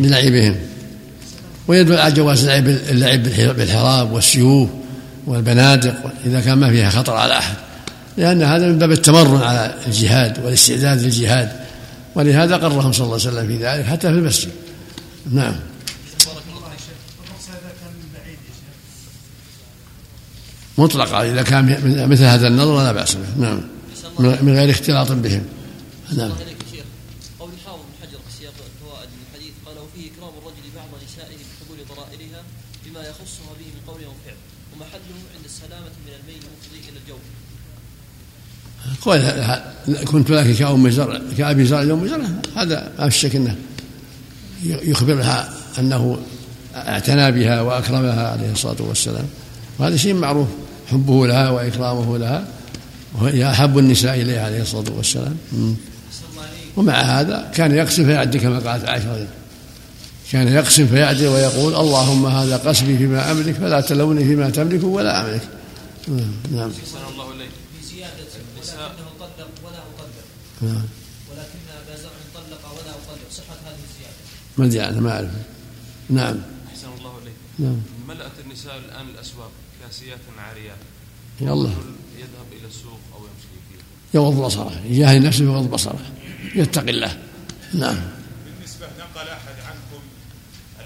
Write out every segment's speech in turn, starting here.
للعبهم. ويدل على جواز اللعب اللعب بالحراب والسيوف والبنادق إذا كان ما فيها خطر على أحد. لأن هذا من باب التمرن على الجهاد والاستعداد للجهاد. ولهذا قرهم صلى الله عليه وسلم في ذلك حتى في المسجد. نعم. مطلقة إذا كان مثل هذا النظر لا بأس به. نعم. من غير اختلاط بهم. نعم قول الحافظ بن حجر في سياق الفوائد من الحديث قال وفيه إكرام الرجل بعض نسائه بحبول ضرائرها بما يخصها به من قول وفعل ومحله عند السلامة من الميل المفضي إلى الجو قال كنت لك كأم زرع كأبي زرع لأم زرع هذا ما في شك أنه يخبرها أنه اعتنى بها وأكرمها عليه الصلاة والسلام. وهذا شيء معروف حبه لها وإكرامه لها وهي أحب النساء إليه عليه الصلاة والسلام. ومع هذا كان يقسم فيعدي كما قالت عائشة كان يقسم فيعدل ويقول اللهم هذا قسمي فيما أملك فلا تلوني فيما تملك ولا أملك. نعم. الله إليك في زيادة ولكنه طلق ولا أطلق نعم ولكن أبا زرع طلق ولا أطلق. صحة هذه الزيادة. ما أدري أنا ما أعرف. نعم. أحسن الله إليك. نعم. ملأت النساء الآن الأسواق كاسيات عاريات يلا. يذهب إلى السوق أو يمشي فيه يغض بصره. يجاهد نفسه يغض بصره. يتقي الله. نعم. بالنسبة نقل أحد عنكم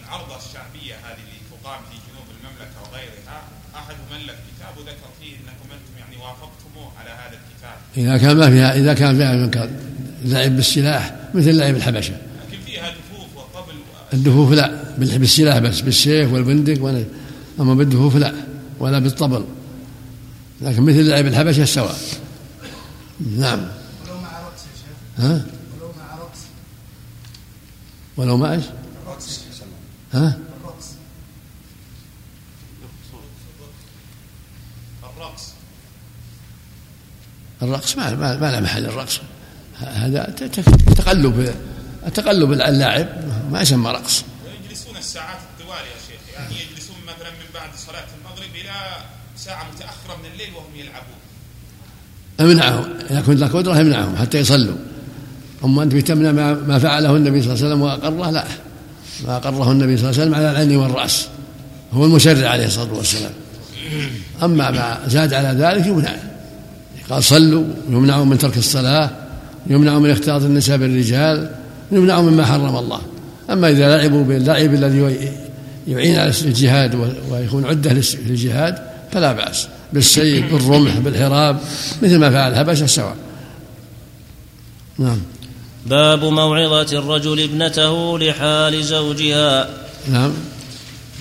العرضة الشعبية هذه اللي تقام في جنوب المملكة وغيرها أحد ملك كتاب وذكر فيه أنكم أنتم يعني وافقتموه على هذا الكتاب. إذا كان ما فيها إذا كان فيها منكر لعب بالسلاح مثل لعب الحبشة. لكن فيها دفوف وطبل و... الدفوف لا بالسلاح بس بالسيف والبندق أما بالدفوف لا ولا بالطبل. لكن مثل لعب الحبشة سواء. نعم. ولو مع رقص يا شيخ. ها؟ ولو مع رقص ولو مع إيش؟ الرقص ها؟ الرقص الرقص الرقص ما ما, ما له محل الرقص. هذا تقلب تقلب اللاعب ما يسمى رقص. ويجلسون الساعات الطوال يا شيخ يعني يجلسون مثلا من بعد صلاة المغرب إلى ساعة متأخرة من الليل وهم يلعبون. امنعهم إذا كنت لك قدرة امنعهم حتى يصلوا. أما أنت تمنع ما فعله النبي صلى الله عليه وسلم وأقره لا. ما أقره النبي صلى الله عليه وسلم على العين والرأس. هو المشرع عليه الصلاة والسلام. أما ما زاد على ذلك يمنع. قال صلوا يمنعوا من ترك الصلاة يمنعوا من اختلاط النساء بالرجال يمنعوا مما حرم الله. أما إذا لعبوا باللعب الذي يعين على الجهاد ويكون عدة للجهاد فلا بأس. بالسيف بالرمح بالحراب مثل ما فعل الحبشة سواء نعم. باب موعظة الرجل ابنته لحال زوجها. نعم.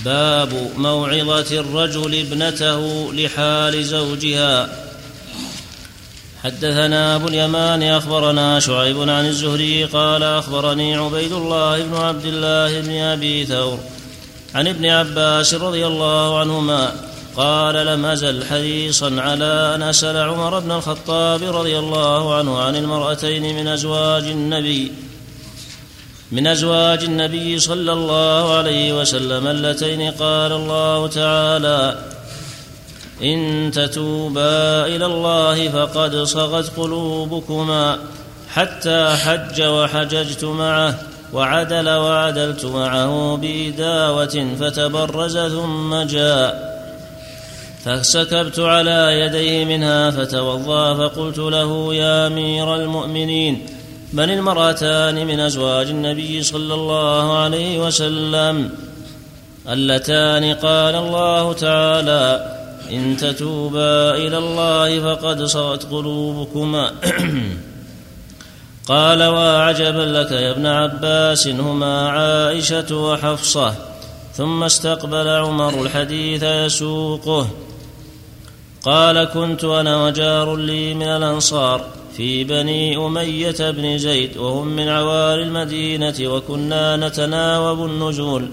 باب موعظة الرجل ابنته لحال زوجها. حدثنا أبو اليمان أخبرنا شعيب عن الزهري قال أخبرني عبيد الله بن عبد الله بن أبي ثور عن ابن عباس رضي الله عنهما قال لم أزل حريصا على أن أسأل عمر بن الخطاب رضي الله عنه عن المرأتين من أزواج النبي من أزواج النبي صلى الله عليه وسلم اللتين قال الله تعالى إن تتوبا إلى الله فقد صغت قلوبكما حتى حج وحججت معه وعدل وعدلت معه بإداوة فتبرز ثم جاء فسكبت على يديه منها فتوضأ فقلت له يا أمير المؤمنين من المرأتان من أزواج النبي صلى الله عليه وسلم اللتان قال الله تعالى إن تتوبا إلى الله فقد صغت قلوبكما. قال وعجبا لك يا ابن عباس هما عائشة وحفصة. ثم استقبل عمر الحديث يسوقه. قال كنت أنا وجار لي من الأنصار في بني أمية بن زيد وهم من عوالي المدينة وكنا نتناوب النزول.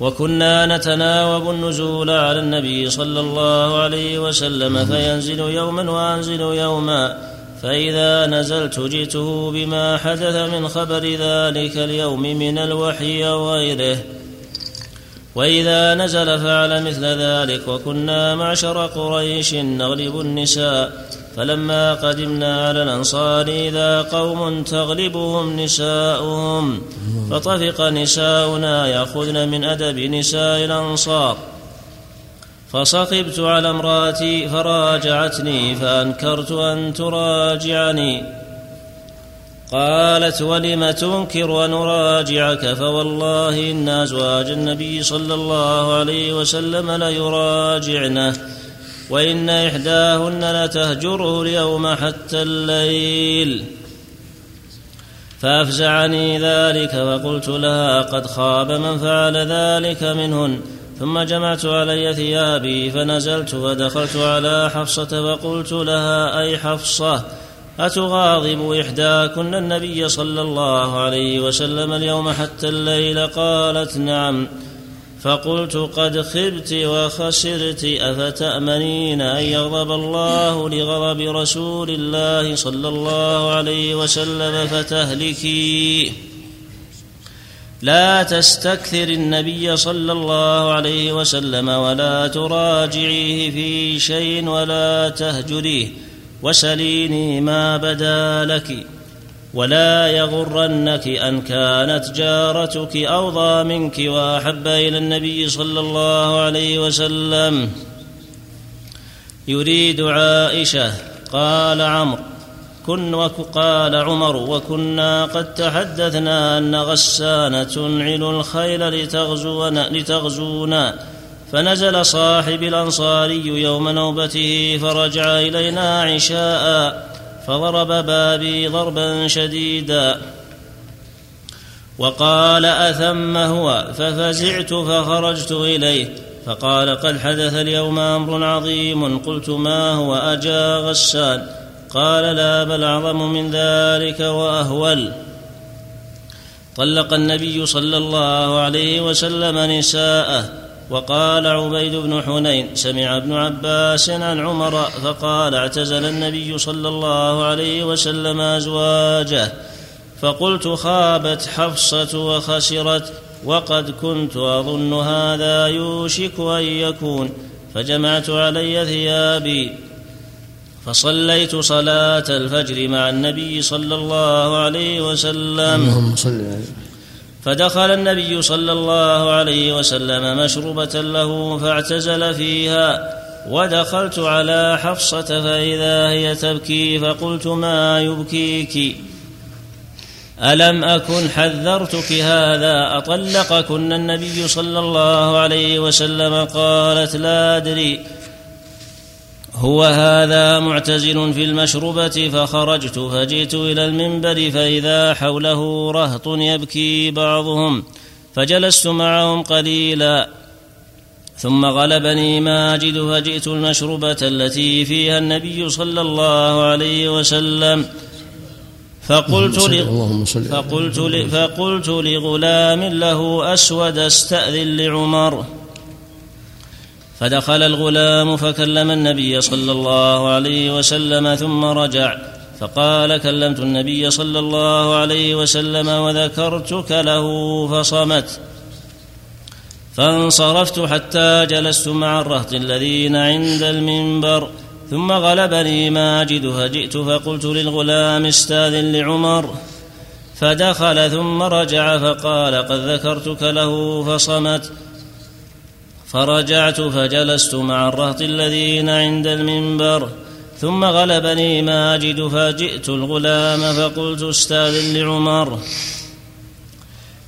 وكنا نتناوب النزول على النبي صلى الله عليه وسلم فينزل يوما وأنزل يوما. فإذا نزلت جئته بما حدث من خبر ذلك اليوم من الوحي وغيره. وإذا نزل فعل مثل ذلك وكنا معشر قريش نغلب النساء. فلما قدمنا على الأنصار إذا قوم تغلبهم نساؤهم فطفق نساؤنا يأخذن من أدب نساء الأنصار. فصخبت على امرأتي فراجعتني فأنكرت أن تراجعني. قالت ولم تنكر أن أراجعك فوالله إن أزواج النبي صلى الله عليه وسلم ليراجعنه. وإن إحداهن لتهجره اليوم حتى الليل. فأفزعني ذلك فقلت لها قد خاب من فعل ذلك منهن ثم جمعت علي ثيابي فنزلت ودخلت على حفصة فقلت لها أي حفصة أتغاضب إحداكن النبي صلى الله عليه وسلم اليوم حتى الليل؟ قالت نعم. فقلت قد خبت وخسرت أفتأمنين أن يغضب الله لغضب رسول الله صلى الله عليه وسلم فتهلكي؟ لا تستكثر النبي صلى الله عليه وسلم ولا تراجعيه في شيء ولا تهجريه وسليني ما بدا لك. ولا يغرنك أن كانت جارتك أوضى منك وأحب إلى النبي صلى الله عليه وسلم. يريد عائشة قال عمرو كن وقال عمر وكنا قد تحدثنا أن غسان تنعل الخيل لتغزونا, لتغزونا. فنزل صاحب الأنصاري يوم نوبته فرجع إلينا عشاء. فضرب بابي ضربا شديدا وقال أثم هو ففزعت فخرجت إليه فقال قد حدث اليوم أمر عظيم قلت ما هو أجا غسان قال لا بل أعظم من ذلك وأهول طلق النبي صلى الله عليه وسلم نساءه وقال عبيد بن حنين سمع ابن عباس عن عمر فقال اعتزل النبي صلى الله عليه وسلم أزواجه. فقلت خابت حفصة وخسرت وقد كنت أظن هذا يوشك أن يكون فجمعت علي ثيابي. فصليت صلاة الفجر مع النبي صلى الله عليه وسلم. اللهم صل فدخل النبي صلى الله عليه وسلم مشروبة له فاعتزل فيها ودخلت على حفصة فإذا هي تبكي فقلت ما يبكيك؟ ألم أكن حذرتك هذا؟ أطلقكن النبي صلى الله عليه وسلم؟ قالت لا أدري. هو هذا معتزل في المشربة فخرجت فجئت إلى المنبر فإذا حوله رهط يبكي بعضهم فجلست معهم قليلا. ثم غلبني ماجد فجئت المشربة التي فيها النبي صلى الله عليه وسلم. فقلت فقلت فقلت لغلام له أسود استأذن لعمر. فدخل الغلام فكلم النبي صلى الله عليه وسلم ثم رجع فقال كلمت النبي صلى الله عليه وسلم وذكرتك له فصمت. فانصرفت حتى جلست مع الرهط الذين عند المنبر ثم غلبني ماجد فجئت فقلت للغلام استاذن لعمر. فدخل ثم رجع فقال قد ذكرتك له فصمت. فرجعت فجلست مع الرهط الذين عند المنبر ثم غلبني ماجد فجئت الغلام فقلت استاذن لعمر.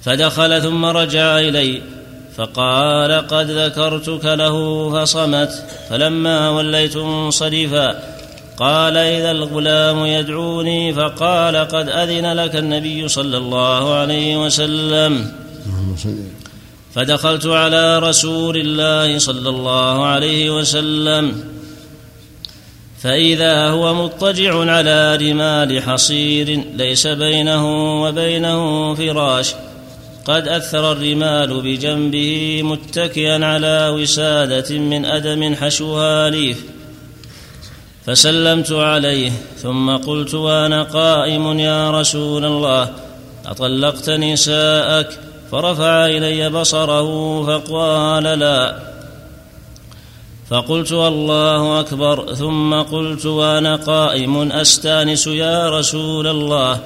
فدخل ثم رجع إلي فقال قد ذكرتك له فصمت فلما وليت منصرفا قال إذا الغلام يدعوني فقال قد أذن لك النبي صلى الله عليه وسلم. فدخلت على رسول الله صلى الله عليه وسلم. فإذا هو مضطجع على رمال حصير ليس بينه وبينه فراش قد أثر الرمال بجنبه متكئا على وسادة من أدم حشوها ليف. فسلمت عليه ثم قلت وأنا قائم يا رسول الله أطلقت نساءك فرفع إلي بصره فقال لا. فقلت الله أكبر ثم قلت وأنا قائم أستأنس يا رسول الله.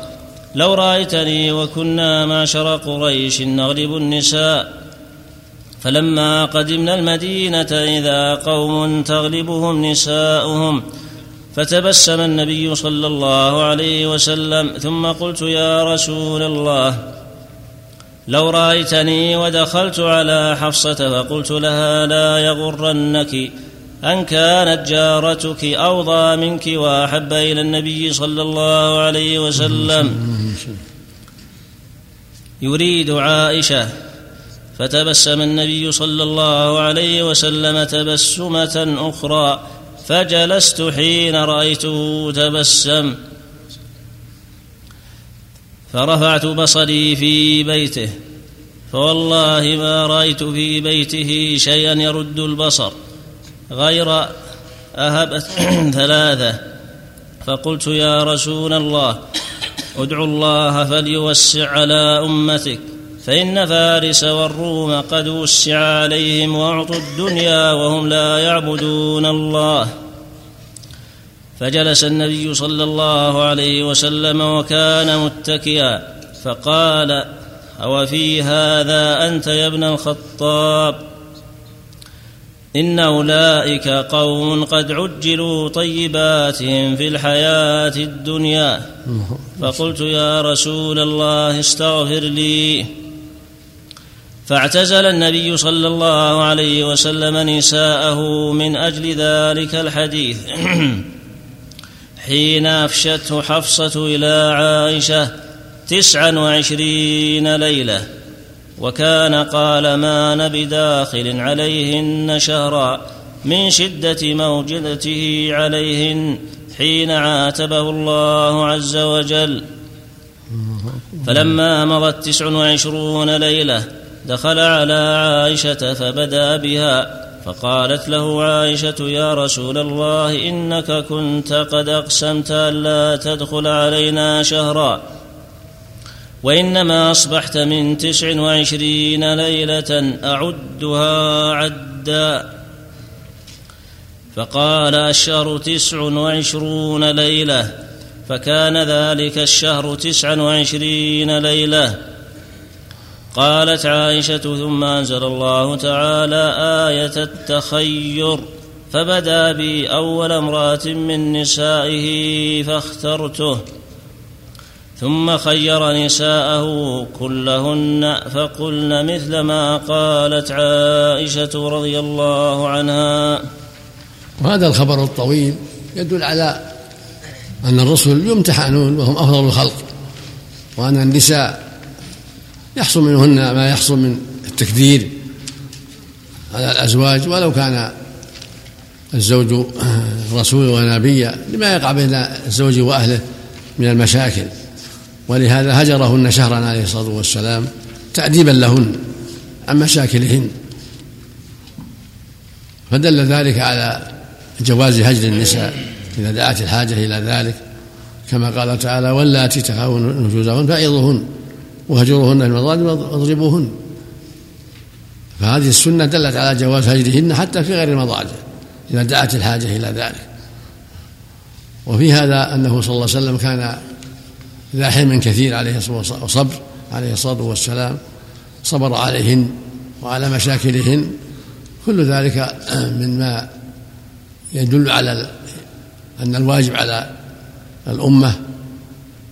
لو رأيتني وكنا معشر قريش نغلب النساء. فلما قدمنا المدينة إذا قوم تغلبهم نساؤهم. فتبسم النبي صلى الله عليه وسلم ثم قلت يا رسول الله. لو رأيتني ودخلت على حفصة فقلت لها لا يغرنك أن كانت جارتك أوضى منك وأحب إلى النبي صلى الله عليه وسلم. يريد عائشة فتبسم النبي صلى الله عليه وسلم تبسمة أخرى فجلست حين رأيته تبسم. فرفعت بصري في بيته فوالله ما رأيت في بيته شيئا يرد البصر غير أهبت ثلاثة فقلت يا رسول الله ادعو الله فليوسع على أمتك فإن فارس والروم قد وسع عليهم وأعطوا الدنيا وهم لا يعبدون الله. فجلس النبي صلى الله عليه وسلم وكان متكئا فقال أو في هذا أنت يا ابن الخطاب؟ إن أولئك قوم قد عجلوا طيباتهم في الحياة الدنيا. فقلت يا رسول الله استغفر لي. فاعتزل النبي صلى الله عليه وسلم نساءه من أجل ذلك الحديث. حين أفشته حفصة إلى عائشة تسعا وعشرين ليلة وكان قال ما بداخل عليهن شهرا من شدة موجدته عليهن حين عاتبه الله عز وجل. فلما مضت تسع وعشرون ليلة دخل على عائشة فبدا بها فقالت له عائشة يا رسول الله إنك كنت قد أقسمت الا تدخل علينا شهرا وإنما أصبحت من تسع وعشرين ليلة أعدها عدا. فقال الشهر تسع وعشرون ليلة. فكان ذلك الشهر تسعا وعشرين ليلة. قالت عائشة ثم أنزل الله تعالى آية التخير فبدا بي أول امرأة من نسائه فاخترته ثم خير نساءه كلهن فقلن مثل ما قالت عائشة رضي الله عنها. وهذا الخبر الطويل يدل على أن الرسل يمتحنون وهم أفضل الخلق وأن النساء يحصل منهن ما يحصل من التكدير على الأزواج ولو كان الزوج رسول ونبيا لما يقع بين الزوج وأهله من المشاكل. ولهذا هجرهن شهرا عليه الصلاة والسلام تأديبا لهن عن مشاكلهن. فدل ذلك على جواز هجر النساء إذا دعت الحاجة إلى ذلك. كما قال تعالى واللاتي تخافون نشوزهن فعظوهن وهجروهن المضاجع واضربوهن. فهذه السنة دلت على جواز هجرهن حتى في غير المضاجع إذا دعت الحاجة إلى ذلك. وفي هذا أنه صلى الله عليه وسلم كان ذا حلم كثير عليه الصلاة والسلام وصبر عليه الصلاة والسلام صبر عليهن وعلى مشاكلهن. كل ذلك مما يدل على أن الواجب على الأمة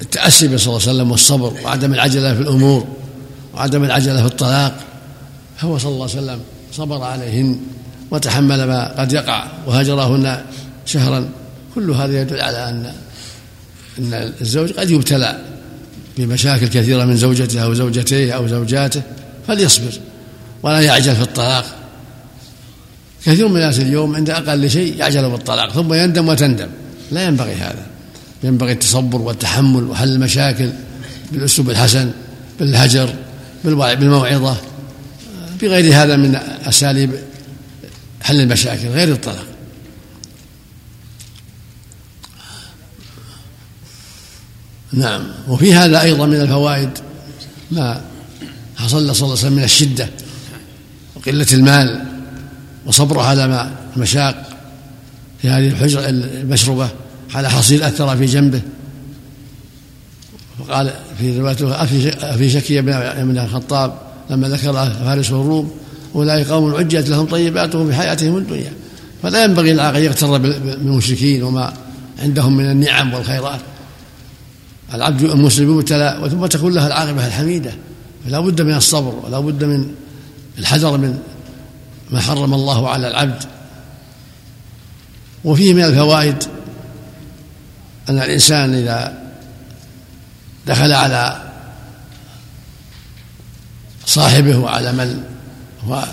التأسي به صلى الله عليه وسلم والصبر وعدم العجلة في الأمور وعدم العجلة في الطلاق فهو صلى الله عليه وسلم صبر عليهن وتحمل ما قد يقع وهجرهن شهرا. كل هذا يدل على أن أن الزوج قد يبتلى بمشاكل كثيرة من زوجته أو زوجتيه أو زوجاته فليصبر ولا يعجل في الطلاق. كثير من الناس اليوم عند أقل شيء يعجل بالطلاق ثم يندم وتندم. لا ينبغي هذا. ينبغي التصبر والتحمل وحل المشاكل بالأسلوب الحسن بالهجر بالموعظة بغير هذا من أساليب حل المشاكل غير الطلاق. نعم. وفي هذا أيضا من الفوائد ما حصل صلى الله عليه وسلم من الشدة وقلة المال وصبره على المشاق في هذه الحجرة المشروبة. على حصير أثر في جنبه. وقال في روايته أفي شكي بن الخطاب لما ذكر فارس والروم أولئك قوم عجت لهم طيباتهم في حياتهم الدنيا. فلا ينبغي للعاقل يغتر بالمشركين وما عندهم من النعم والخيرات. العبد المسلم يبتلى ثم تكون له العاقبة الحميدة. فلا بد من الصبر ولا بد من الحذر من ما حرم الله على العبد. وفيه من الفوائد أن الإنسان إذا دخل على صاحبه وعلى من هو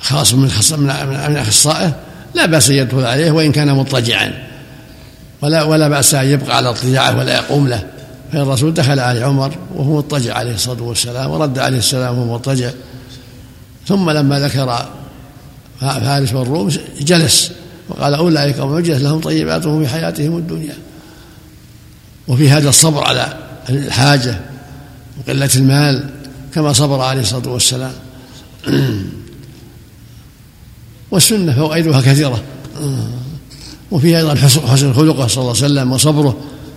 خاص من من أخصائه لا بأس أن يدخل عليه وإن كان مضطجعا. ولا ولا بأس أن يبقى على اضطجاعه ولا يقوم له. فالرسول دخل على عمر وهو مضطجع عليه الصلاة والسلام ورد عليه السلام وهو مضطجع. ثم لما ذكر فارس والروم جلس. وقال أولئك وجدت لهم طيباتهم في حياتهم الدنيا. وفي هذا الصبر على الحاجة وقلة المال كما صبر عليه الصلاة والسلام. والسنة فوائدها كثيرة. وفي أيضا حسن خلقه صلى الله عليه وسلم وصبره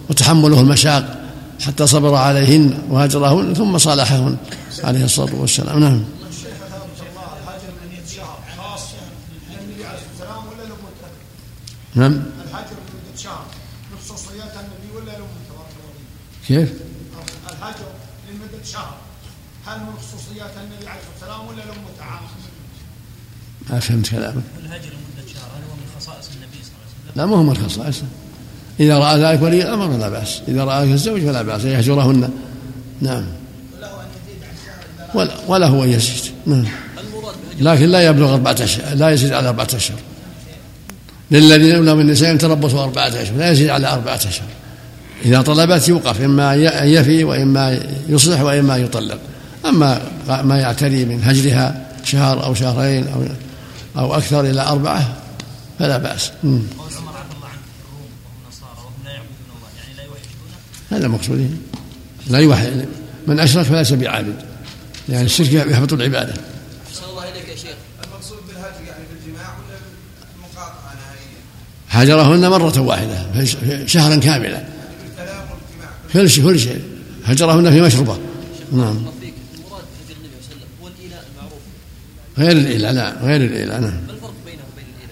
وتحمله المشاق حتى صبر عليهن وهاجرهن ثم صالحهن عليه الصلاة والسلام. نعم. نعم. الحجر لمدة شهر من خصوصيات النبي ولا له كيف؟ الحجر لمدة شهر هل من خصوصيات النبي عليه الصلاة والسلام ولا له عام؟ ما فهمت كلامك. الهجر لمدة شهر هل هو من خصائص النبي صلى الله عليه وسلم؟ لا ما هو من خصائصه إذا رأى ذلك ولي الأمر فلا بأس. إذا رأى الزوج فلا بأس. أن يهجرهن نعم ولا وله أن يزيد. نعم. لكن لا يبلغ أربعة أشهر لا يزيد على أربعة أشهر للذين يؤمنون من النساء تربصوا أربعة أشهر لا يزيد على أربعة أشهر. إذا طلبت يوقف إما أن يفي وإما يصلح وإما يطلق. أما ما يعتري من هجرها شهر أو شهرين أو أو أكثر إلى أربعة فلا بأس. هذا مقصود لا يوحد من أشرك فليس بعابد. يعني الشرك يحبط العبادة. هجرهن مرة واحدة شهرا كاملا. كل شيء كل شيء. هجرهن في مشربة نعم. غير الإيلاء لا غير الإيلاء نعم.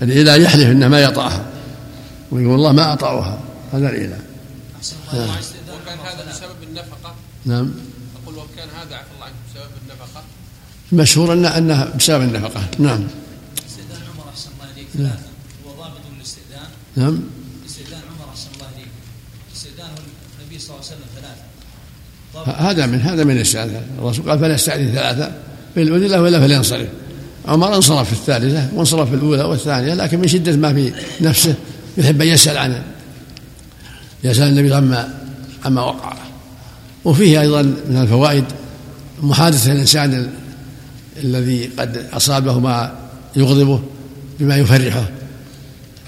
الإيلاء يحلف أنه ما يطأها ويقول والله ما أطأها هذا الإيلاء. نعم. وكان هذا بسبب النفقة نعم أقول وكان هذا عفى الله عنك بسبب النفقة مشهور أنه أنه بسبب النفقة. نعم. استئذان عمر أحسن الله إليك. نعم. استئذان عمر احسن الله استئذان النبي صلى الله عليه وسلم ثلاثة. هذا من هذا من الاستئذان الرسول قال فليستأذن ثلاثة. في الأولى له ولا فلينصرف. عمر انصرف في الثالثة وانصرف في الأولى والثانية لكن من شدة ما في نفسه يحب أن يسأل عنه. يسأل النبي عما عما وقع. وفيه أيضا من الفوائد محادثة الإنسان الذي قد أصابه ما يغضبه بما يفرحه.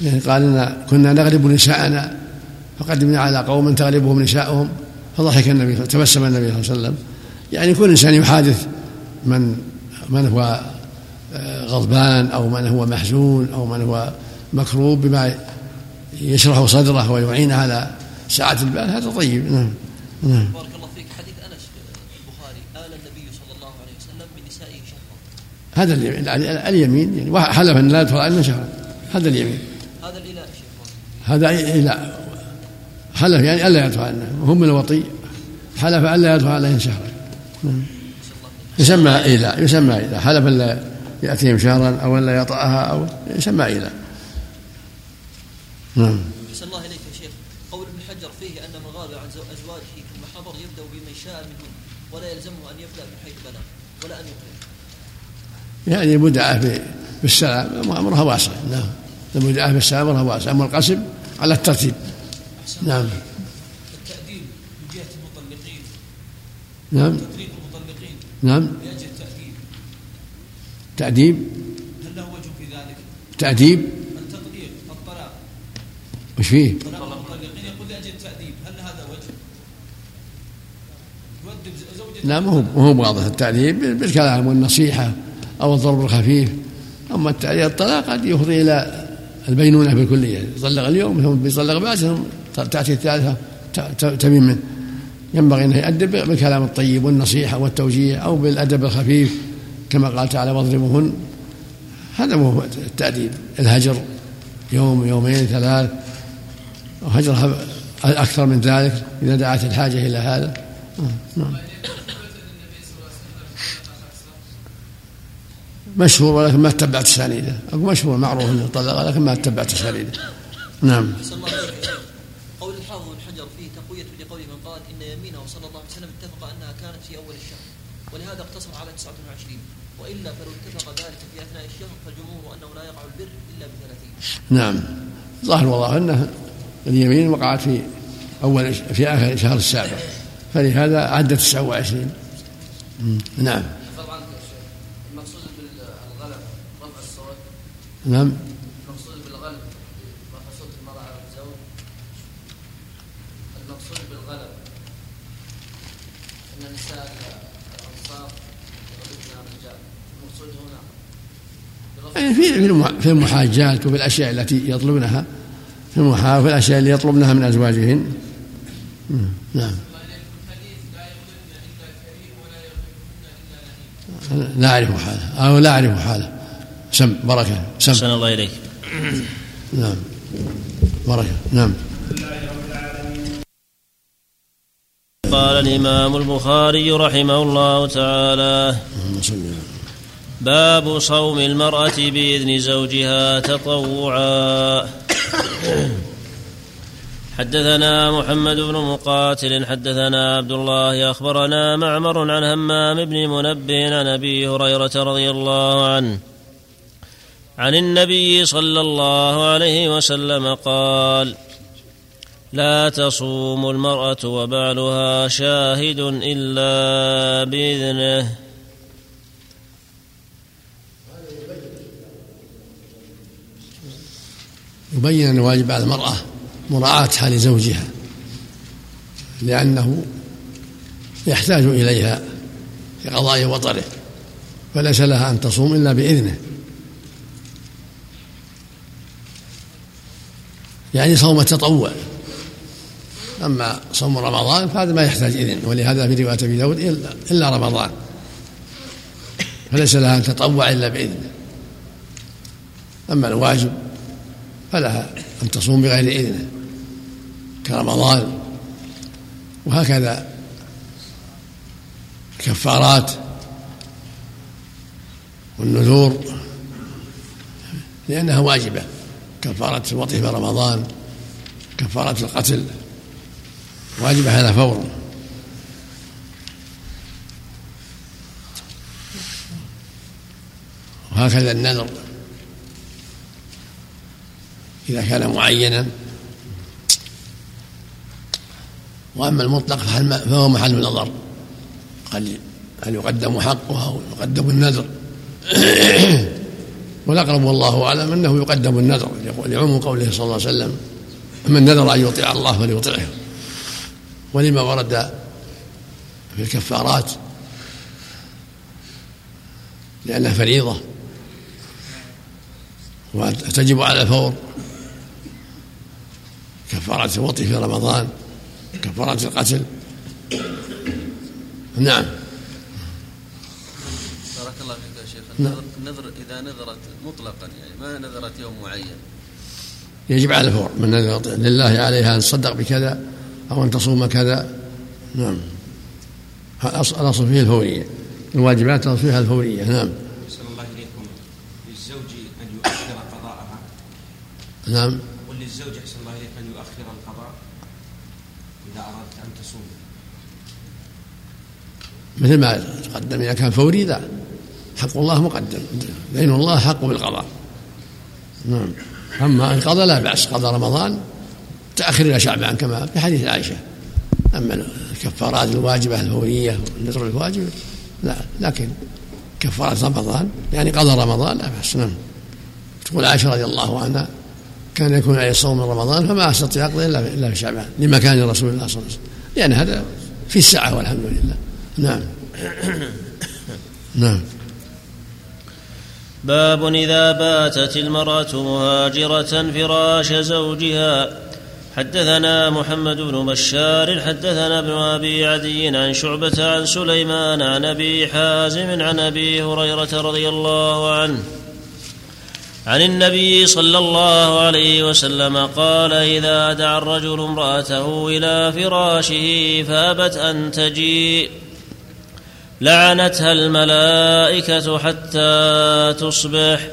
يعني قال إن كنا نغلب نساءنا فقدمنا على قوم تغلبهم نساؤهم فضحك النبي تبسم النبي صلى الله عليه وسلم. يعني كل إنسان يحادث من من هو آه، غضبان أو من هو محزون أو من هو مكروب بما يشرح صدره ويعين على سعة البال. هذا طيب. نعم. نعم. بارك الله فيك. حديث أنس البخاري. آل النبي صلى الله عليه وسلم بنسائه شهرا هذا اليمين يعني حلف ان لا يدخل علينا شهرا هذا اليمين. هذا إله حلف يعني ألا يدفع عنه. وهم من الوطي. حلف ألا يدفع عليهم شهرا. يسمى إله يسمى إله حلف ألا يأتيهم شهرا أو ألا يطأها أو يسمى إله نعم. أحسن الله إليك يا شيخ. قول ابن حجر فيه أن من غاب عن أزواجه ثم حضر يبدأ بمن شاء ولا يلزمه أن يبدأ من حيث بلغ ولا أن يقيم يعني بدعة بالسلام أمرها واسع. نعم. المجاهد بالسلام أمرها واسع. أما القسم على الترتيب. نعم. التأديب من جهة المطلقين. نعم. تطليق المطلقين. نعم. لأجل التأديب. تأديب. هل له وجه في ذلك؟ تأديب. التطليق الطلاق. وش فيه؟ طلاق المطلقين يقول لأجل التأديب. هل هذا وجه؟ يؤدب زوجته لا مو هو واضح التأديب بالكلام والنصيحة أو الضرب الخفيف. أما التعليق الطلاق قد يفضي إلى البينونة بالكلية. يطلق اليوم ثم بيطلق بعد ثم تأتي الثالثة تبين منه. ينبغي أن يؤدب بالكلام الطيب والنصيحة والتوجيه أو بالأدب الخفيف كما قال تعالى واضربوهن هذا هو التأديب. الهجر يوم يومين ثلاث. وهجرها أكثر من ذلك إذا دعت الحاجة إلى هذا. نعم. مشهور ولكن ما اتبعت اسانيده أقول مشهور معروف إنه طلق لكن ما اتبعت اسانيده نعم. قول الحافظ بن حجر فيه تقوية لقول من قال إن يمينه صلى الله عليه وسلم اتفق أنها كانت في أول الشهر ولهذا اقتصر على 29 وإلا فلو اتفق ذلك في أثناء الشهر فالجمهور أنه لا يقع البر إلا بثلاثين. نعم. ظاهر والله أنه اليمين وقعت في أول في آخر الشهر السابع. فلهذا عدت 29 نعم. نعم. المقصود بالغلب المرأة على الزوج المقصود بالغلب أن الأنصار يغلبن الرجال. المقصود هنا يعني في في المحاجات وفي الأشياء التي يطلبنها. في المحاجات وفي الأشياء اللي يطلبنها من أزواجهن. نعم. لا أعرف حاله أو لا أعرف حاله سم بركة سم. أحسن الله إليك. نعم. بركة نعم. قال الإمام البخاري رحمه الله تعالى باب صوم المرأة بإذن زوجها تطوعا. حدثنا محمد بن مقاتل حدثنا عبد الله أخبرنا معمر عن همام بن منبه عن أبي هريرة رضي الله عنه. عن النبي صلى الله عليه وسلم قال لا تصوم المرأة وبعلها شاهد إلا بإذنه. يبين أن واجب على المرأة مراعاة حال زوجها لأنه يحتاج إليها في قضاء وطره فليس لها أن تصوم إلا بإذنه. يعني صوم التطوع أما صوم رمضان فهذا ما يحتاج إذن ولهذا في رواية أبي داود إلا, إلا رمضان. فليس لها أن تطوع إلا بإذنه أما الواجب فلها أن تصوم بغير إذنه كرمضان. وهكذا الكفارات والنذور لأنها واجبة. كفارة الوطي في رمضان كفارة القتل. واجبة على فور. وهكذا النذر. إذا كان معينا. وأما المطلق فهو محل النظر قد هل يقدم حقه أو يقدم النذر؟ والأقرب والله أعلم أنه يقدم النذر لعموم قوله صلى الله عليه وسلم من نذر أن يطيع الله فليطيعه ولما ورد في الكفارات لأنها فريضة وتجب على الفور كفارة الوطي في رمضان كفارة القتل. نعم بارك الله فيك يا شيخ نعم. النذر إذا نذرت مطلقا يعني ما نذرت يوم معين؟ يجب على الفور. من نذر لله عليها أن تصدق بكذا أو أن تصوم كذا. نعم. الأصل فيه الفورية. الواجبات الأصل فيها الفورية. نعم. أحسن الله إليكم. للزوج أن يؤخر قضاءها. نعم. وللزوج أحسن الله إليك أن يؤخر القضاء إذا أردت أن تصوم. مثل ما تقدم إذا كان فوري لا. حق الله مقدم. دين الله حق بالقضاء. نعم. أما القضاء لا بأس. قضاء رمضان تأخر إلى شعبان كما في حديث عائشة. أما الكفارات الواجبة الفورية والنذر الواجب لا. لكن كفارة رمضان يعني قضاء رمضان لا بأس. نعم. تقول عائشة رضي الله عنها كان يكون عليه الصوم من رمضان فما أستطيع أقضي إلا إلا في شعبان لمكان رسول الله صلى الله عليه وسلم. لأن هذا في السعه والحمد لله. نعم. نعم. باب إذا باتت المرأة مهاجرة فراش زوجها. حدثنا محمد بن بشار حدثنا ابن أبي عدي عن شعبة عن سليمان عن أبي حازم عن أبي هريرة رضي الله عنه. عن النبي صلى الله عليه وسلم قال إذا دعا الرجل امرأته إلى فراشه فأبت أن تجيء. لعنتها الملائكة حتى تصبح.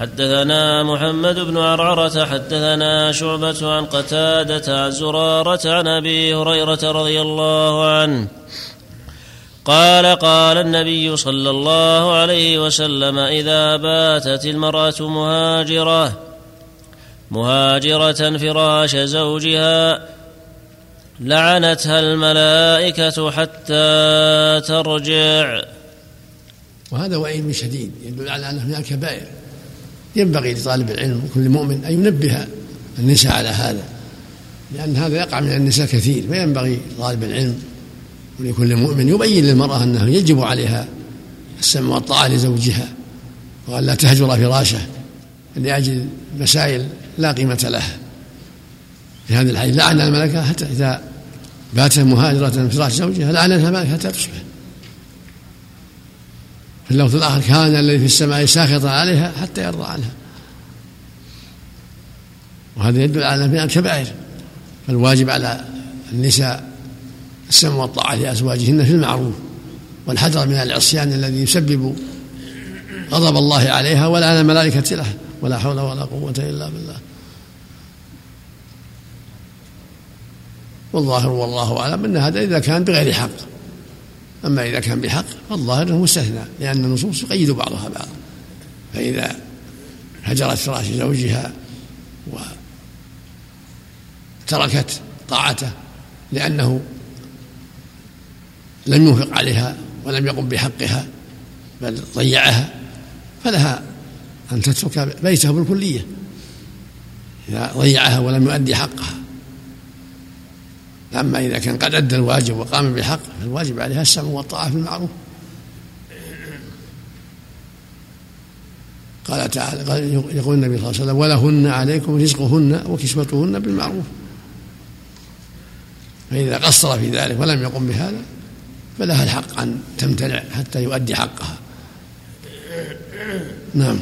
حدثنا محمد بن عرعرة حدثنا شعبة عن قتادة عن زرارة عن أبي هريرة رضي الله عنه. قال قال النبي صلى الله عليه وسلم إذا باتت المرأة مهاجرة مهاجرة فراش زوجها لعنتها الملائكة حتى ترجع. وهذا وعيد شديد يدل على أنه من الكبائر ينبغي لطالب العلم وكل مؤمن أن ينبه النساء على هذا لأن هذا يقع من النساء كثير فينبغي لطالب العلم ولكل مؤمن يبين للمرأة أنه يجب عليها السمع والطاعة لزوجها وأن لا تهجر فراشة لأجل مسائل لا قيمة لها. في هذه الحديث لعن الملكة حتى إذا باتت مهاجرة فراش زوجها لعنتها الملكة حتى تصبح. في اللفظ الآخر كان الذي في السماء ساخطا عليها حتى يرضى عنها. وهذا يدل على من الكبائر فالواجب على النساء السمع والطاعة لأزواجهن في المعروف والحذر من العصيان الذي يسبب غضب الله عليها ولا الملائكة له ولا حول ولا قوة إلا بالله. والظاهر والله أعلم أن هذا إذا كان بغير حق. أما إذا كان بحق فالظاهر أنه مستثنى لأن النصوص تقيد بعضها بعضا فإذا هجرت فراش زوجها وتركت طاعته لأنه لم ينفق عليها ولم يقم بحقها بل ضيعها فلها أن تترك بيته بالكلية. إذا ضيعها ولم يؤدي حقها. أما إذا كان قد أدى الواجب وقام بالحق فالواجب عليها السمع والطاعة في المعروف. قال تعالى يقول النبي صلى الله عليه وسلم ولهن عليكم رزقهن وكسوتهن بالمعروف. فإذا قصر في ذلك ولم يقم بهذا فلها الحق أن تمتنع حتى يؤدي حقها. نعم.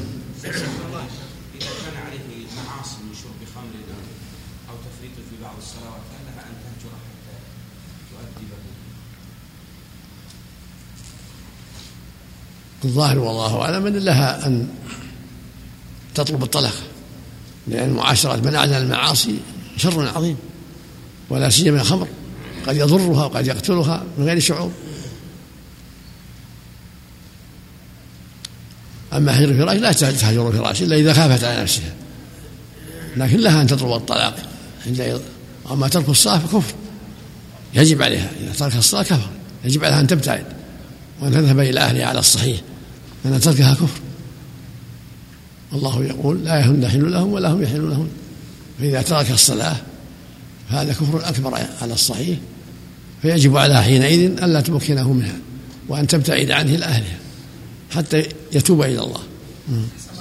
الظاهر والله أعلم أن لها أن تطلب الطلاق لأن معاشرة من اعلن المعاصي شر عظيم ولا سيما الخمر قد يضرها وقد يقتلها من غير شعور. أما هجر الفراش لا تهجر الفراش إلا إذا خافت على نفسها لكن لها أن تطلب الطلاق أما ترك الصلاة فكفر يجب عليها إذا ترك الصلاة كفر يجب عليها أن تبتعد وأن تذهب إلى أهلها على الصحيح. لأن تركها كفر. الله يقول لا يحل لهم ولا هم يحلون لهم. فإذا ترك الصلاة فهذا كفر أكبر على الصحيح. فيجب عليها حينئذ ألا تمكنه منها وأن تبتعد عنه إلى أهلها حتى يتوب إلى الله.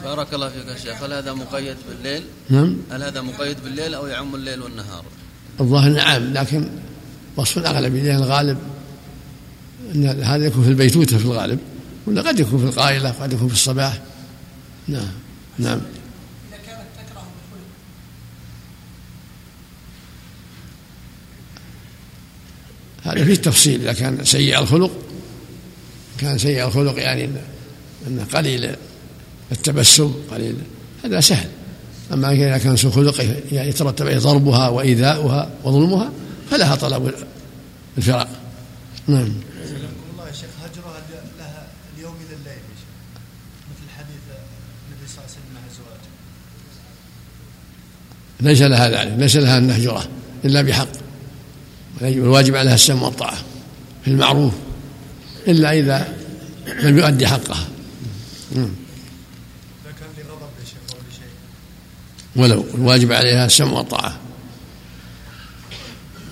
بارك الله فيك يا شيخ. هل هذا مقيد بالليل؟ نعم. هل هذا مقيد بالليل أو يعم الليل والنهار؟ الظاهر نعم لكن وصف الأغلب الغالب أن هذا يكون في البيتوتة في الغالب. ولا قد يكون في القائلة قد يكون في الصباح. نعم نعم. إذا كانت تكره هذا فيه تفصيل. إذا كان سيء الخلق كان سيء الخلق يعني أنه قليل التبسم قليل. هذا سهل. أما إذا كان سوء خلقه يعني يترتب عليه ضربها وإيذاؤها وظلمها فلها طلب الفراق نعم الله يا شيخ هجرها لها اليوم إلى الليل يا شيخ مثل حديث النبي صلى الله عليه وسلم مع زواجه ليس لها ذلك ليس لها أن نهجره إلا بحق. والواجب عليها السمع والطاعة في المعروف إلا إذا لم يؤدي حقها. ولو الواجب عليها السمع والطاعة.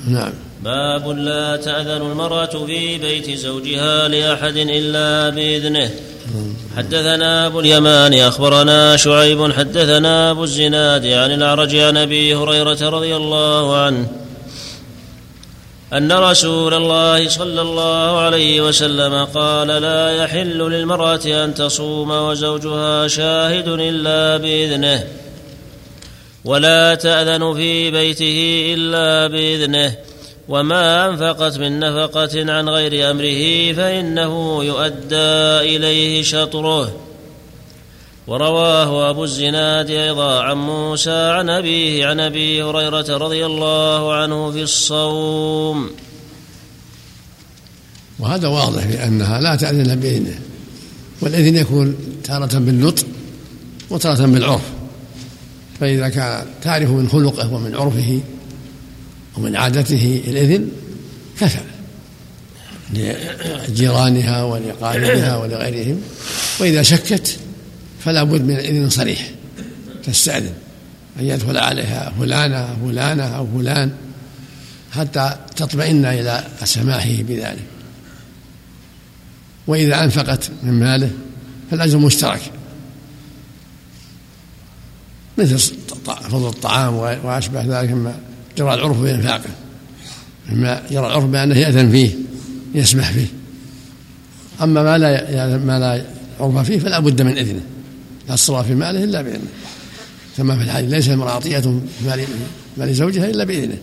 نعم. باب لا تأذن المرأة في بيت زوجها لأحد إلا بإذنه. حدثنا أبو اليمان أخبرنا شعيب حدثنا أبو الزناد عن الأعرج عن أبي هريرة رضي الله عنه أن رسول الله صلى الله عليه وسلم قال لا يحل للمرأة أن تصوم وزوجها شاهد إلا بإذنه ولا تأذن في بيته إلا بإذنه وما أنفقت من نفقة عن غير أمره فإنه يؤدى إليه شطره. ورواه أبو الزناد أيضا عن موسى عن أبيه عن أبي هريرة رضي الله عنه في الصوم. وهذا واضح لأنها لا تأذن بإذنه والإذن يكون تارة بالنطق وتارة بالعرف. فإذا كان تعرف من خلقه ومن عرفه ومن عادته الإذن كفى. لجيرانها ولقاربها ولغيرهم. وإذا شكت فلا بد من إذن صريح تستأذن. أن يدخل عليها فلانة فلانة أو فلان حتى تطمئن إلى سماحه بذلك. وإذا أنفقت من ماله فالأجر مشترك. مثل فضل الطعام وأشبه ذلك مما جرى العرف بإنفاقه مما جرى العرف بأنه يأذن فيه يسمح فيه. أما ما لا ما لا عرف فيه فلا بد من إذنه. لا تصرف في ماله إلا بإذنه. كما في الحديث ليس المرأة عطية في مال مال زوجها إلا بإذنه.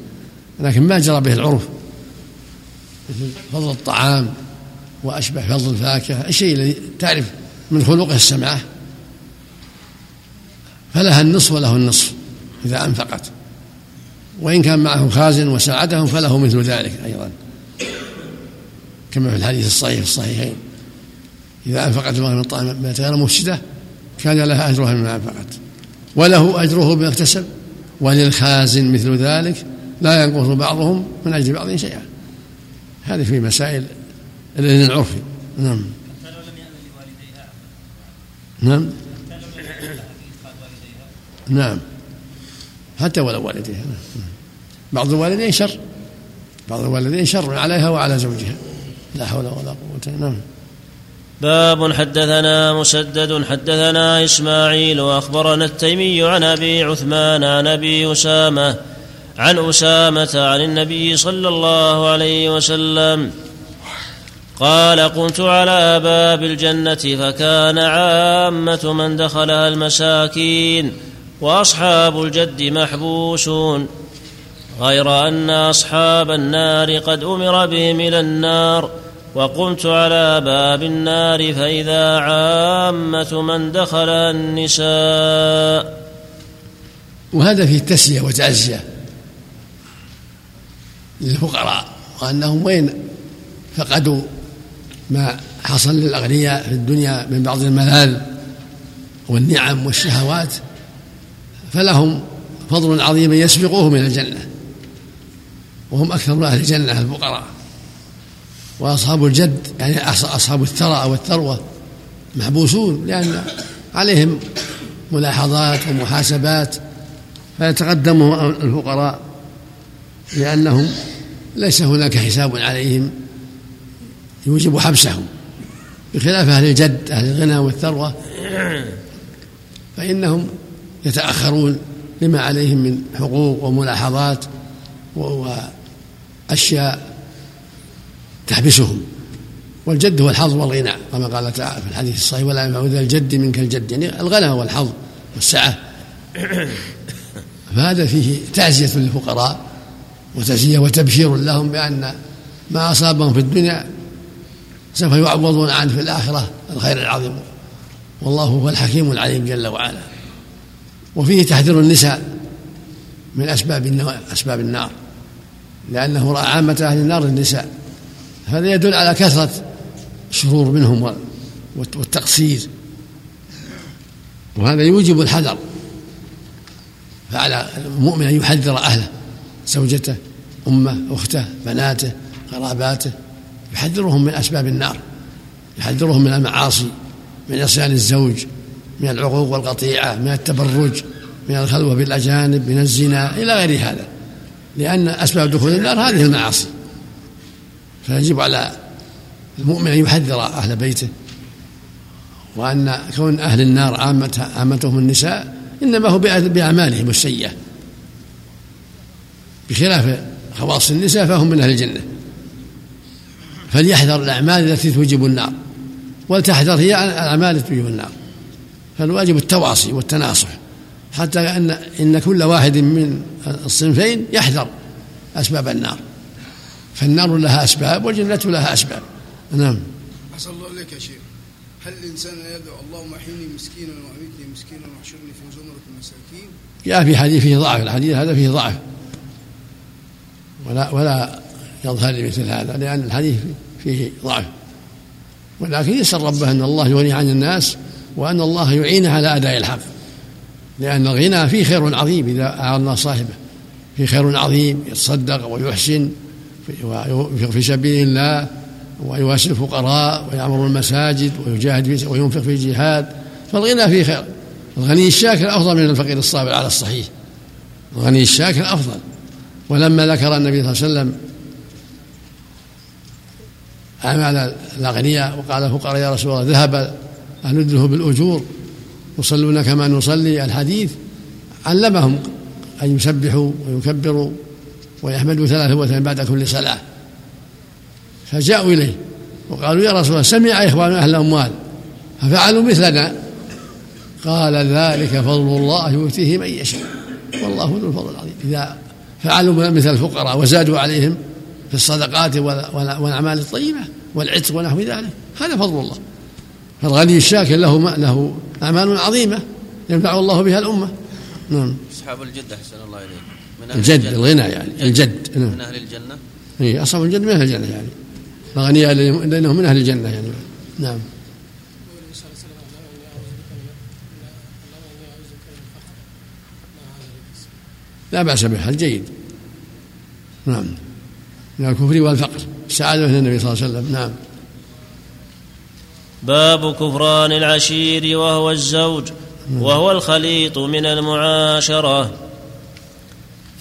لكن ما جرى به العرف مثل فضل الطعام وأشبه فضل الفاكهة الشيء الذي تعرف من خلقه السمعة فلها النصف وله النصف إذا أنفقت. وإن كان معه خازن وساعدهم فله مثل ذلك أيضا. كما في الحديث الصحيح في الصحيحين. إذا أنفقت المرأة من الطعام غير مفسدة كان لها أجرها مما أنفقت. وله أجره بما اكتسب. وللخازن مثل ذلك لا ينقص بعضهم من أجل بعض شيئا. هذه في مسائل الإذن العرفي. نعم. نعم. نعم. حتى ولو والديها. بعض الوالدين شر. بعض الوالدين شر عليها وعلى زوجها. لا حول ولا قوة. نعم. باب حدثنا مسدد حدثنا إسماعيل وأخبرنا التيمي عن أبي عثمان عن أبي أسامة عن أسامة عن النبي صلى الله عليه وسلم قال قمت على باب الجنة فكان عامة من دخلها المساكين وأصحاب الجد محبوسون غير أن أصحاب النار قد أمر بهم إلى النار وقمت على باب النار فإذا عامة من دخل النساء. وهذا فيه تسلية وتعزية للفقراء وأنهم وين فقدوا ما حصل للأغنياء في الدنيا من بعض الملاذ والنعم والشهوات فلهم فضل عظيم يسبقوهم إلى الجنة وهم أكثر أهل الجنة الفقراء. وأصحاب الجد يعني أصحاب الثرى والثروة محبوسون لأن عليهم ملاحظات ومحاسبات فيتقدم الفقراء لأنهم ليس هناك حساب عليهم يوجب حبسهم. بخلاف أهل الجد أهل الغنى والثروة فإنهم يتأخرون لما عليهم من حقوق وملاحظات وأشياء تحبسهم. والجد هو الحظ والغنى كما قال تعالى في الحديث الصحيح ولا ينفع ذا الجد منك الجد يعني الغنى والحظ والسعة. فهذا فيه تعزية للفقراء وتزية وتبشير لهم بأن ما أصابهم في الدنيا سوف يعوضون عنه في الآخرة الخير العظيم. والله هو الحكيم العليم جل وعلا. وفيه تحذير النساء من أسباب أسباب النار لأنه رأى عامة أهل النار النساء هذا يدل على كثرة الشرور منهم والتقصير. وهذا يوجب الحذر فعلى المؤمن أن يحذر أهله زوجته أمه أخته بناته قراباته يحذرهم من أسباب النار يحذرهم من المعاصي من عصيان الزوج. من العقوق والقطيعة من التبرج من الخلوة بالأجانب من الزنا إلى غير هذا. لأن أسباب دخول النار هذه المعاصي. فيجب على المؤمن أن يحذر أهل بيته. وأن كون أهل النار عامتهم النساء إنما هو بأعمالهم السيئة. بخلاف خواص النساء فهم من أهل الجنة. فليحذر الأعمال التي توجب النار. ولتحذر هي الأعمال التي توجب النار. فالواجب التواصي والتناصح حتى أن إن كل واحد من الصنفين يحذر أسباب النار. فالنار لها أسباب والجنة لها أسباب. نعم. أحسن الله إليك يا شيخ. هل الإنسان يدعو اللهم أحيني مسكينا وأميتني مسكينا وأحشرني في زمرة المساكين؟ جاء في حديث فيه ضعف الحديث هذا فيه ضعف. ولا ولا يظهر لمثل هذا لأن الحديث فيه ضعف. ولكن يسأل ربه أن الله يغني عن الناس وأن الله يعينه على أداء الحق. لأن الغنى فيه خير عظيم إذا أعان صاحبه. فيه خير عظيم يتصدق ويحسن في سبيل الله ويواسي الفقراء ويعمر المساجد ويجاهد وينفق في الجهاد. فالغنى فيه خير. الغني الشاكر أفضل من الفقير الصابر على الصحيح. الغني الشاكر أفضل. ولما ذكر النبي صلى الله عليه وسلم أعمال الأغنياء وقال الفقراء يا رسول الله ذهب أهل بالأجور يصلون كما نصلي الحديث. علمهم أن يسبحوا ويكبروا ويحمدوا ثلاثة وثلاثين بعد كل صلاة. فجاءوا إليه وقالوا يا رسول الله سمع إخوان أهل الأموال. ففعلوا مثلنا؟ قال ذلك فضل الله يؤتيه من يشاء. والله ذو الفضل العظيم. إذا فعلوا مثل الفقراء وزادوا عليهم في الصدقات والأعمال الطيبة والعتق ونحو ذلك. هذا فضل الله. فالغني الشاكر له له أعمال عظيمة ينفع الله بها الأمة. نعم. أصحاب الجد أحسن الله إليك. من أهل الجد الغنى يعني الجد. نعم. من أهل الجنة؟ إيه أصحاب الجد من أهل الجنة يعني. الأغنياء لأنهم من أهل الجنة يعني. نعم. لا بأس به جيد نعم. من الكفر والفقر. سعادة من النبي صلى الله عليه وسلم. نعم. باب كفران العشير وهو الزوج وهو الخليط من المعاشرة.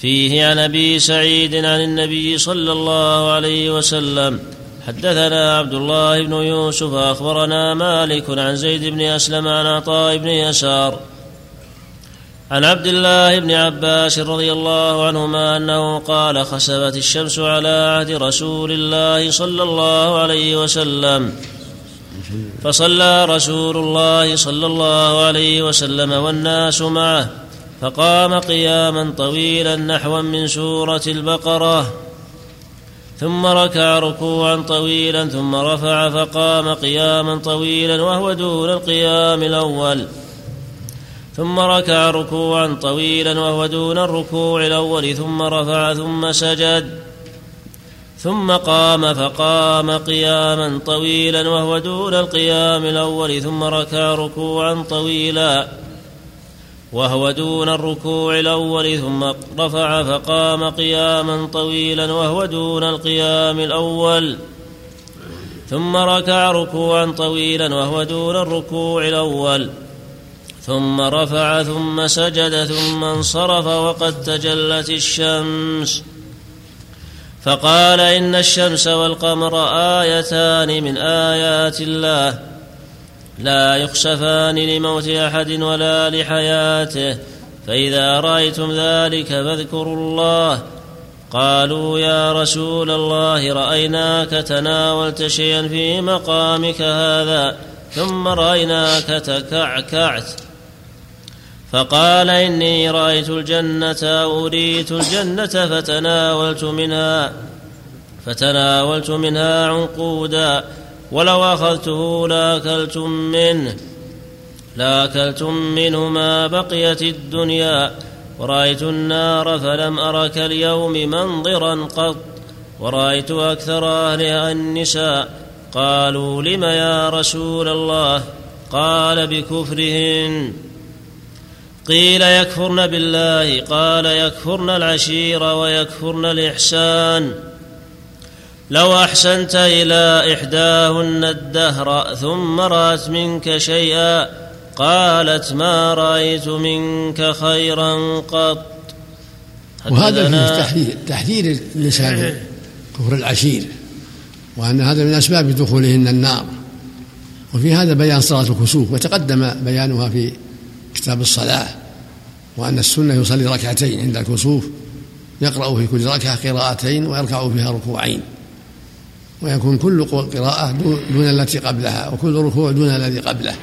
فيه عن أبي سعيد عن النبي صلى الله عليه وسلم حدثنا عبد الله بن يوسف أخبرنا مالك عن زيد بن أسلم عن عطاء بن يسار. عن عبد الله بن عباس رضي الله عنهما أنه قال خسفت الشمس على عهد رسول الله صلى الله عليه وسلم. فصلى رسول الله صلى الله عليه وسلم والناس معه فقام قياما طويلا نحوا من سورة البقرة ثم ركع ركوعا طويلا ثم رفع فقام قياما طويلا وهو دون القيام الأول ثم ركع ركوعا طويلا وهو دون الركوع الأول ثم رفع ثم سجد. ثم قام فقام قياما طويلا وهو دون القيام الأول ثم ركع ركوعا طويلا وهو دون الركوع الأول ثم رفع فقام قياما طويلا وهو دون القيام الأول. ثم ركع ركوعا طويلا وهو دون الركوع الأول. ثم رفع ثم سجد ثم انصرف وقد تجلت الشمس. فقال إن الشمس والقمر آيتان من آيات الله. لا يخسفان لموت أحد ولا لحياته. فإذا رأيتم ذلك فاذكروا الله. قالوا يا رسول الله رأيناك تناولت شيئا في مقامك هذا ثم رأيناك تكعكعت. فقال إني رأيت الجنة أريت الجنة فتناولت منها فتناولت منها عنقودا ولو أخذته لاكلتم منه لاكلتم منه ما بقيت الدنيا ورأيت النار فلم أرك اليوم منظرا قط ورأيت أكثر أهلها النساء قالوا لم يا رسول الله قال بكفرهن قيل يكفرن بالله قال يكفرن العشير ويكفرن الإحسان. لو أحسنت إلى إحداهن الدهر ثم رأت منك شيئا قالت ما رأيت منك خيرا قط. وهذا فيه تحذير تحذير الإنسان كفر العشير وأن هذا من أسباب دخولهن النار. وفي هذا بيان صلاة الكسوف وتقدم بيانها في كتاب الصلاة وأن السنة يصلي ركعتين عند الكسوف يقرأ في كل ركعة قراءتين ويركع فيها ركوعين. ويكون كل قراءة دون التي قبلها وكل ركوع دون الذي قبله.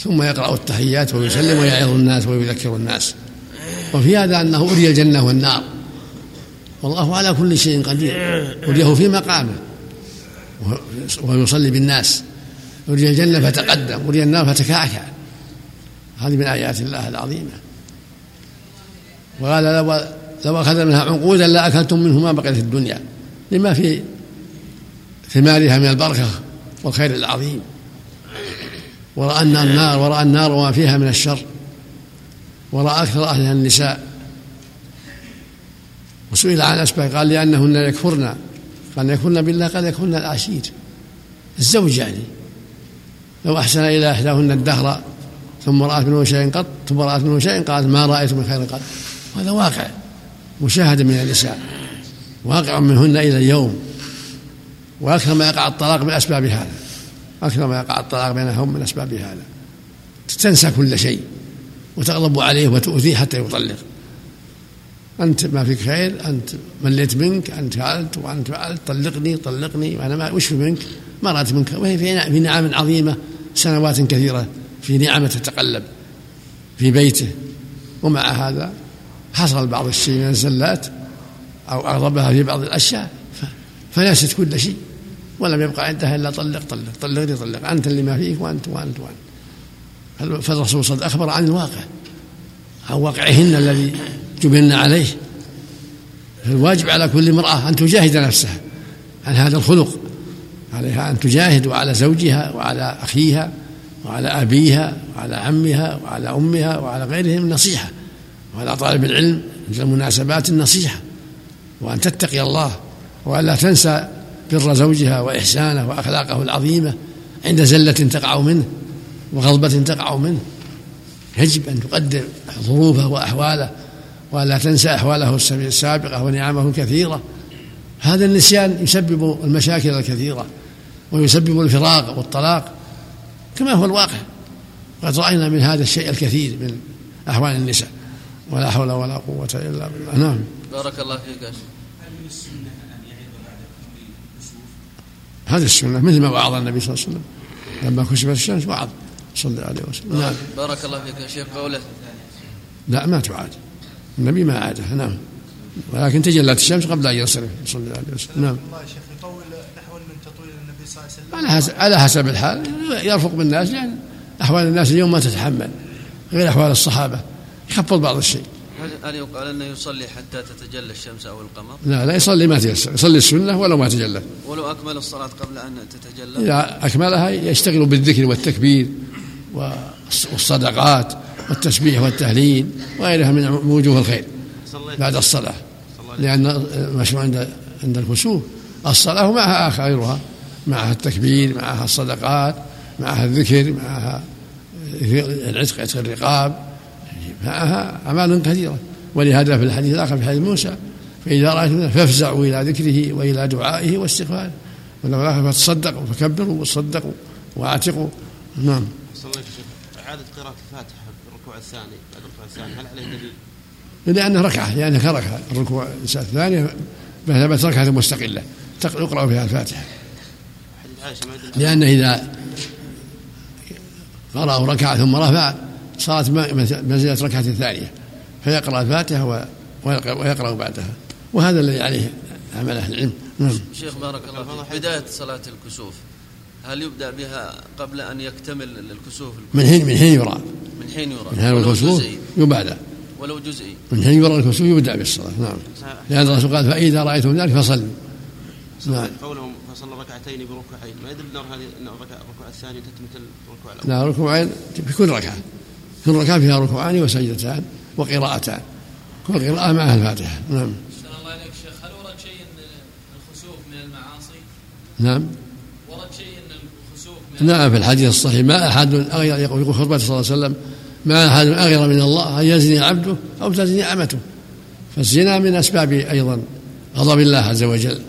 ثم يقرأ التحيات ويسلم ويعظ الناس ويذكر الناس. وفي هذا أنه أري الجنة والنار. والله على كل شيء قدير. أريه في مقامه. وهو يصلي بالناس. أري الجنة فتقدم. أري النار فتكعكع. هذه من آيات الله العظيمة. وقال لو لو أخذ منها عنقودا لأكلتم منه ما بقي في الدنيا. لما في ثمارها من البركة والخير العظيم. ورأى النار ورأى النار وما فيها من الشر. ورأى أكثر أهلها النساء. وسئل عن أسباب قال لأنهن يكفرن. قال يكفرن بالله قال يكفرن العشير. الزوج يعني لو أحسن إلى إحداهن الدهر ثم رأت منه شيء قط ثم رأت منه شيء قالت ما رأيت من خير قط. هذا واقع مشاهدة من النساء واقع منهن إلى اليوم. وأكثر ما يقع الطلاق من أسباب هذا أكثر ما يقع الطلاق بينهم من أسباب هذا. تنسى كل شيء وتغضب عليه وتؤذيه حتى يطلق. أنت ما فيك خير أنت مليت منك أنت فعلت وأنت فعلت طلقني طلقني وأنا ما وش في منك؟ ما رأت منك. وهي في نعم عظيمة سنوات كثيرة. في نعمة تتقلب في بيته. ومع هذا حصل بعض الشيء من الزلات أو أغضبها في بعض الأشياء فنست كل شيء ولم يبقى عندها إلا طلق طلق طلقني طلق. أنت اللي ما فيك وأنت وأنت وأنت. فالرسول صلى الله عليه وسلم أخبر عن الواقع عن واقعهن الذي جبلن عليه. فالواجب على كل امرأة أن تجاهد نفسها عن هذا الخلق. عليها أن تجاهد وعلى زوجها وعلى أخيها. وعلى أبيها وعلى عمها وعلى أمها وعلى غيرهم النصيحة وعلى طالب العلم في المناسبات النصيحة. وأن تتقي الله وألا تنسى بر زوجها وإحسانه وأخلاقه العظيمة عند زلة تقع منه وغضبة تقع منه. يجب أن تقدر ظروفه وأحواله ولا تنسى أحواله السابقة ونعمه الكثيرة. هذا النسيان يسبب المشاكل الكثيرة ويسبب الفراق والطلاق. كما هو الواقع. قد رأينا من هذا الشيء الكثير من أحوال النساء. ولا حول ولا قوة إلا بالله. نعم. بارك الله فيك هل من السنة أن يعيد بعد؟ هذه السنة مثل ما وعظ النبي صلى الله عليه وسلم. لما كسبت الشمس وعظ صلى الله عليه وسلم. نعم. بارك الله فيك يا شيخ. قوله. لا ما تعاد. النبي ما عادها نعم. ولكن تجلت الشمس قبل أن ينصرف صلى الله عليه وسلم. نعم. الله يا شيخ يطول نحو من تطويل النبي صلى الله عليه وسلم على حسب على حسب الحال. يرفق بالناس لأن يعني أحوال الناس اليوم ما تتحمل غير أحوال الصحابة. يخفض بعض الشيء. هل يقال أنه يصلي حتى تتجلى الشمس أو القمر؟ لا لا يصلي ما تيسر يصلي السنة ولو ما تجلت ولو أكمل الصلاة قبل أن تتجلى؟ إذا أكملها يشتغل بالذكر والتكبير والصدقات والتسبيح والتهليل وغيرها من وجوه الخير بعد الصلاة. لأن المشروع عند عند الكسوف الصلاة ومعها غيرها معها التكبير معها الصدقات معها الذكر معها العتق عتق الرقاب معها أعمال كثيرة. ولهذا في الحديث الآخر في حديث موسى فإذا رأيتم فافزعوا إلى ذكره وإلى دعائه واستغفاره. ولو الآخر فتصدقوا فكبروا وصدقوا وأعتقوا. نعم. إعادة قراءة الفاتحة في الركوع الثاني بعد الركوع الثاني هل عليه دليل؟ لأنه ركعة لأنه كركعة الركوع الثانية ثبت ركعة مستقلة يقرأ فيها الفاتحة. لأن إذا قرأوا ركعة ثم رفع صارت منزلة ركعة ثانية. فيقرأ الفاتحة ويقرأ بعدها. وهذا الذي عليه عمل أهل العلم. نعم. شيخ بارك الله فيك. بداية صلاة الكسوف هل يبدأ بها قبل أن يكتمل الكسوف؟ من حين من حين يرى. من حين يرى. من حين الكسوف يبادر ولو جزئي. من حين يرى الكسوف يبدأ بالصلاة. نعم. لأن الرسول قال فإذا رأيتم ذلك فصلوا. نعم. قولهم فصلى ركعتين بركعتين ما يدل ان هذه ان الركعه الثانية تتمثل الركوع الأول. لا ركوعين في كل ركعة. كل ركعة فيها ركوعان وسجدتان وقراءتان. كل قراءة معها الفاتحة. نعم. الله عليك شيخ. هل ورد شيء الخسوف من المعاصي؟ نعم. ورد شيء إن الخسوف من نعم في الحديث الصحيح ما أحد اغير يقول خطبة صلى الله عليه وسلم ما أحد أغير من الله أن يزني عبده أو تزني أمته. فالزنا من أسباب أيضا غضب الله عز وجل.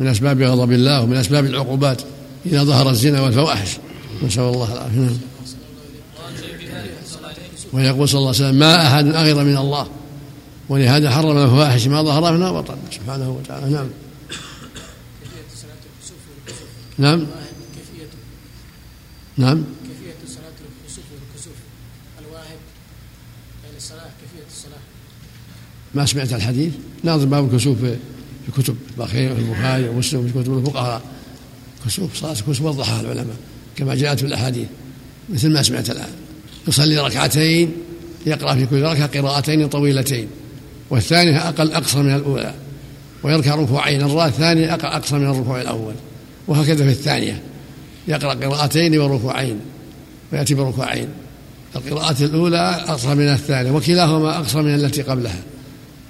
من أسباب غضب الله ومن أسباب العقوبات. إذا ظهر الزنا والفواحش. نسأل الله العافية. نعم. ويقول صلى الله عليه وسلم ما أحد أغير من الله. ولهذا حرم الفواحش ما ظهر منها وبطن سبحانه وتعالى. نعم. نعم. نعم. كيفية صلاة الخسوف والكسوف الصلاة كيفية ما سمعت الحديث؟ ناظر باب الكسوف. في كتب البخير في البخاري ومسلم في كتب الفقهاء. كسوف صلاة الكسوف وضحها العلماء كما جاءت في الأحاديث مثل ما سمعت الآن. يصلي ركعتين يقرأ في كل ركعة قراءتين طويلتين والثانية أقل أقصر من الأولى ويركع ركوعين الركعة الثانية أقصر من الركوع الأول وهكذا في الثانية. يقرأ قراءتين وركوعين ويأتي بركوعين. القراءة الأولى أقصر من الثانية وكلاهما أقصر من التي قبلها.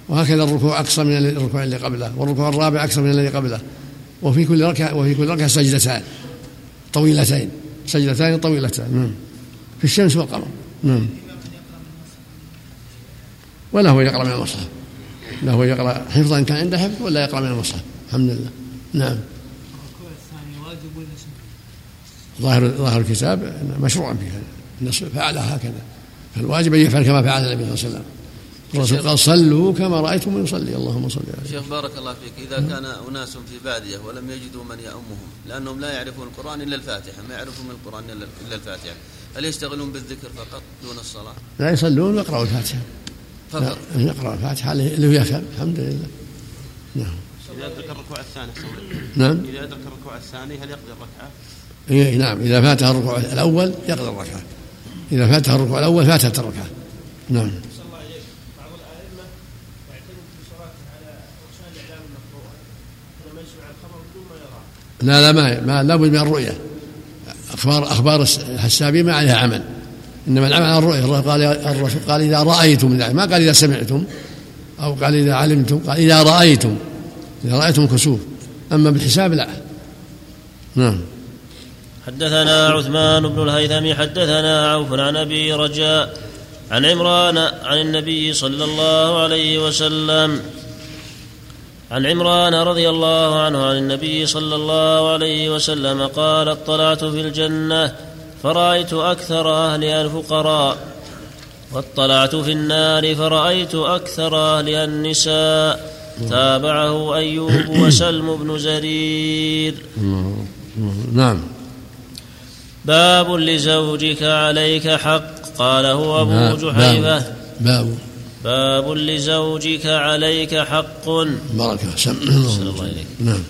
وهكذا الركوع أقصر من الركوع اللي قبله والركوع الرابع أقصر من الذي قبله. وفي كل ركعة وفي كل ركعة سجدتان طويلتين سجدتان طويلتان نعم. في الشمس والقمر نعم. ولا هو يقرأ من المصحف. لا هو يقرأ حفظا كان عنده حفظ ولا يقرأ من المصحف. الحمد لله. نعم. ظاهر ظاهر الكتاب مشروع فيها النص فعلها هكذا. فالواجب أن يفعل كما فعل النبي صلى الله عليه وسلم. الرسول قال صلوا كما رأيتم يصلي. اللهم صل على شيخ بارك الله فيك. إذا كان أناس في بادية ولم يجدوا من يؤمهم لأنهم لا يعرفون القرآن إلا الفاتحة ما يعرفون من القرآن إلا الفاتحة. هل يشتغلون بالذكر فقط دون الصلاة؟ لا يصلون ويقرأوا الفاتحة. فقط. يقرأ الفاتحة اللي يفهم. الحمد لله. نعم. إذا أدرك الركوع الثاني نعم. إذا أدرك الركوع الثاني هل يقضي الركعة؟ إيه نعم. إذا فاتها الركوع الأول يقضي الركعة. إذا فاتها الركوع الأول فاتت الركعة. نعم. لا لا ما ما لابد من الرؤية. أخبار أخبار الحسابين ما عليها عمل. إنما العمل على الرؤية. الرسول قال الرسول قال إذا رأيتم ما قال إذا سمعتم أو قال إذا علمتم. قال إذا رأيتم. إذا رأيتم كسوف. أما بالحساب لا. نعم. حدثنا عثمان بن الهيثم حدثنا عوف عن أبي رجاء عن عمران عن النبي صلى الله عليه وسلم عن عمران رضي الله عنه عن النبي صلى الله عليه وسلم قال اطلعت في الجنة فرأيت أكثر اهلها الفقراء واطلعت في النار فرأيت أكثر اهلها النساء. تابعه أيوب وسلم بن زرير نعم. باب لزوجك عليك حق قاله أبو جحيفة. باب باب. لزوجك عليك حق. بارك الله إليك نعم.